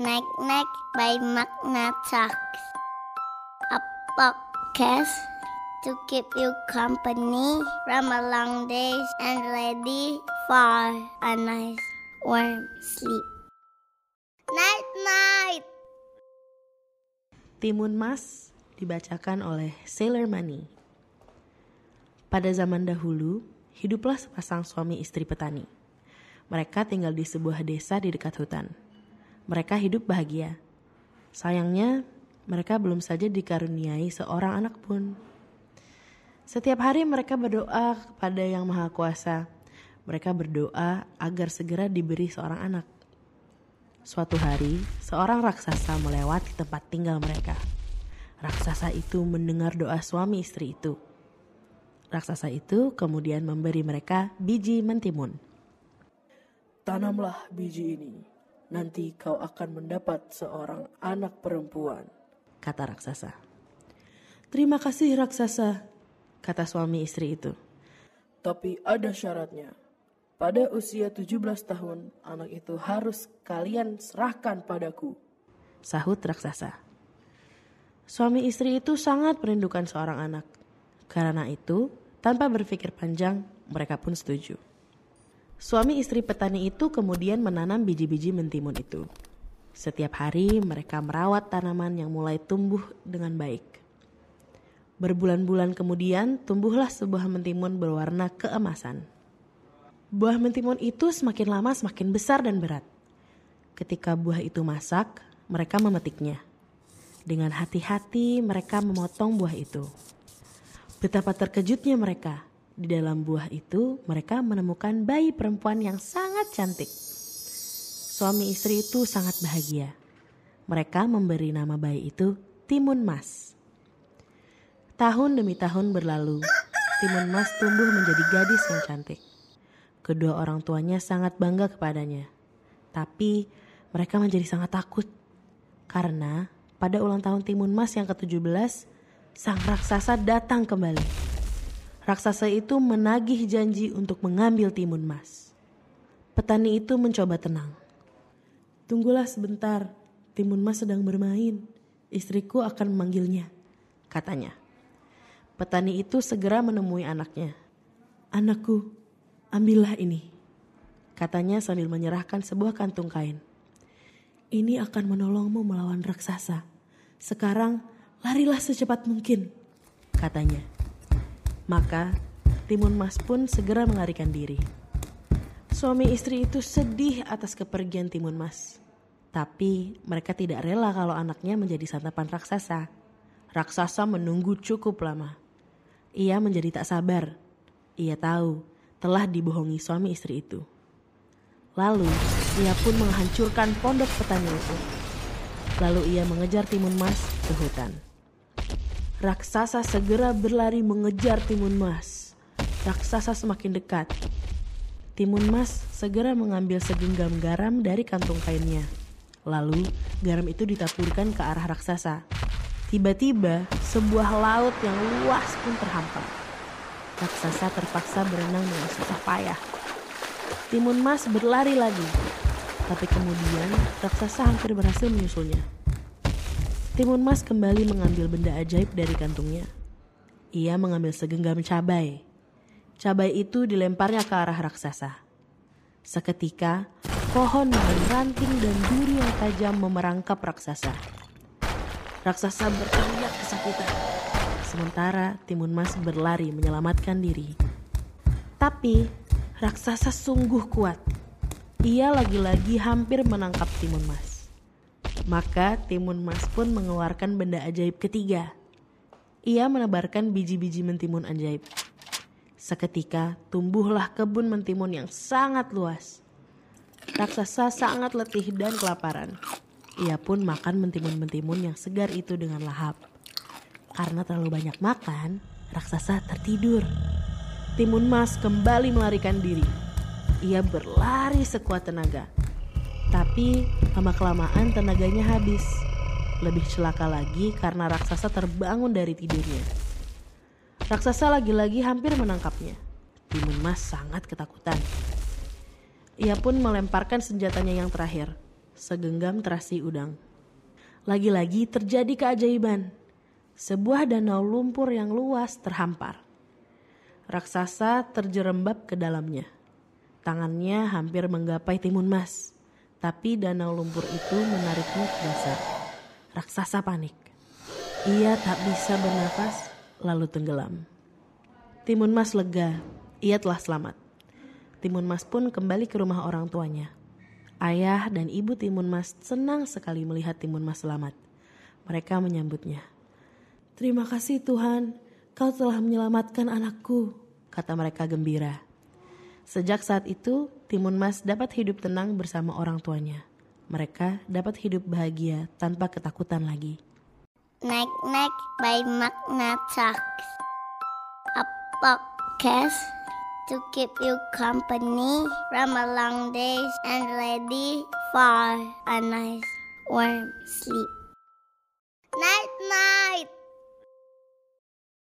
Nek by Magna Talks. A podcast to keep you company from a long day and ready for a nice warm sleep. Night night. Timun Mas dibacakan oleh Sailor Money. Pada zaman dahulu, hiduplah sepasang suami istri petani. Mereka tinggal di sebuah desa di dekat hutan. Mereka hidup bahagia. Sayangnya, mereka belum saja dikaruniai seorang anak pun. Setiap hari mereka berdoa kepada Yang Maha Kuasa. Mereka berdoa agar segera diberi seorang anak. Suatu hari, seorang raksasa melewati tempat tinggal mereka. Raksasa itu mendengar doa suami istri itu. Raksasa itu kemudian memberi mereka biji mentimun. Tanamlah biji ini, nanti kau akan mendapat seorang anak perempuan. kata raksasa. Terima kasih raksasa, kata suami istri itu. Tapi ada syaratnya. Pada usia 17 tahun, anak itu harus kalian serahkan padaku. Sahut raksasa. Suami istri itu sangat merindukan seorang anak. Karena itu, tanpa berpikir panjang, mereka pun setuju. Suami istri petani itu kemudian menanam biji-biji mentimun itu. Setiap hari mereka merawat tanaman yang mulai tumbuh dengan baik. Berbulan-bulan kemudian tumbuhlah sebuah mentimun berwarna keemasan. Buah mentimun itu semakin lama semakin besar dan berat. Ketika buah itu masak, mereka memetiknya. Dengan hati-hati mereka memotong buah itu. Betapa terkejutnya mereka. Di dalam buah itu mereka menemukan bayi perempuan yang sangat cantik. Suami istri itu sangat bahagia. Mereka memberi nama bayi itu Timun Mas. Tahun demi tahun berlalu, Timun Mas tumbuh menjadi gadis yang cantik. Kedua orang tuanya sangat bangga kepadanya. Tapi mereka menjadi sangat takut. Karena pada ulang tahun Timun Mas yang ke-17, sang raksasa datang kembali. Raksasa itu menagih janji untuk mengambil Timun Mas. Petani itu mencoba tenang. Tunggulah sebentar, Timun Mas sedang bermain. Istriku akan memanggilnya, katanya. Petani itu segera menemui anaknya. Anakku, ambillah ini, katanya sambil menyerahkan sebuah kantung kain. Ini akan menolongmu melawan raksasa. Sekarang larilah secepat mungkin, katanya. Maka Timun Mas pun segera melarikan diri. Suami istri itu sedih atas kepergian Timun Mas. Tapi mereka tidak rela kalau anaknya menjadi santapan raksasa. Raksasa menunggu cukup lama. Ia menjadi tak sabar. Ia tahu telah dibohongi suami istri itu. Lalu ia pun menghancurkan pondok petani itu. Lalu ia mengejar Timun Mas ke hutan. Raksasa segera berlari mengejar Timun Mas. Raksasa semakin dekat. Timun Mas segera mengambil segenggam garam dari kantung kainnya. Lalu garam itu ditaburkan ke arah raksasa. Tiba-tiba sebuah laut yang luas pun terhampar. Raksasa terpaksa berenang dengan susah payah. Timun Mas berlari lagi. Tapi kemudian raksasa hampir berhasil menyusulnya. Timun Mas kembali mengambil benda ajaib dari kantungnya. Ia mengambil segenggam cabai. Cabai itu dilemparnya ke arah raksasa. Seketika, pohon ranting dan duri yang tajam memerangkap raksasa. Raksasa berteriak kesakitan. Sementara Timun Mas berlari menyelamatkan diri. Tapi raksasa sungguh kuat. Ia lagi-lagi hampir menangkap Timun Mas. Maka Timun Mas pun mengeluarkan benda ajaib ketiga. Ia menebarkan biji-biji mentimun ajaib. Seketika tumbuhlah kebun mentimun yang sangat luas. Raksasa sangat letih dan kelaparan. Ia pun makan mentimun-mentimun yang segar itu dengan lahap. Karena terlalu banyak makan, raksasa tertidur. Timun Mas kembali melarikan diri. Ia berlari sekuat tenaga. Tapi lama-kelamaan tenaganya habis. Lebih celaka lagi karena raksasa terbangun dari tidurnya. Raksasa lagi-lagi hampir menangkapnya. Timun Mas sangat ketakutan. Ia pun melemparkan senjatanya yang terakhir. segenggam terasi udang. Lagi-lagi terjadi keajaiban. Sebuah danau lumpur yang luas terhampar. Raksasa terjerembab ke dalamnya. Tangannya hampir menggapai timun mas, tapi danau lumpur itu menariknya ke dasar. Raksasa panik. Ia tak bisa bernafas, lalu tenggelam. Timun mas lega, ia telah selamat. Timun mas pun kembali ke rumah orang tuanya. Ayah dan ibu Timun Mas senang sekali melihat Timun Mas selamat. Mereka menyambutnya. Terima kasih Tuhan, kau telah menyelamatkan anakku, kata mereka gembira. Sejak saat itu, Timun Mas dapat hidup tenang bersama orang tuanya. Mereka dapat hidup bahagia tanpa ketakutan lagi. Nek-nek by Magna Talks. A podcast to keep you company from a long day and ready for a nice warm sleep.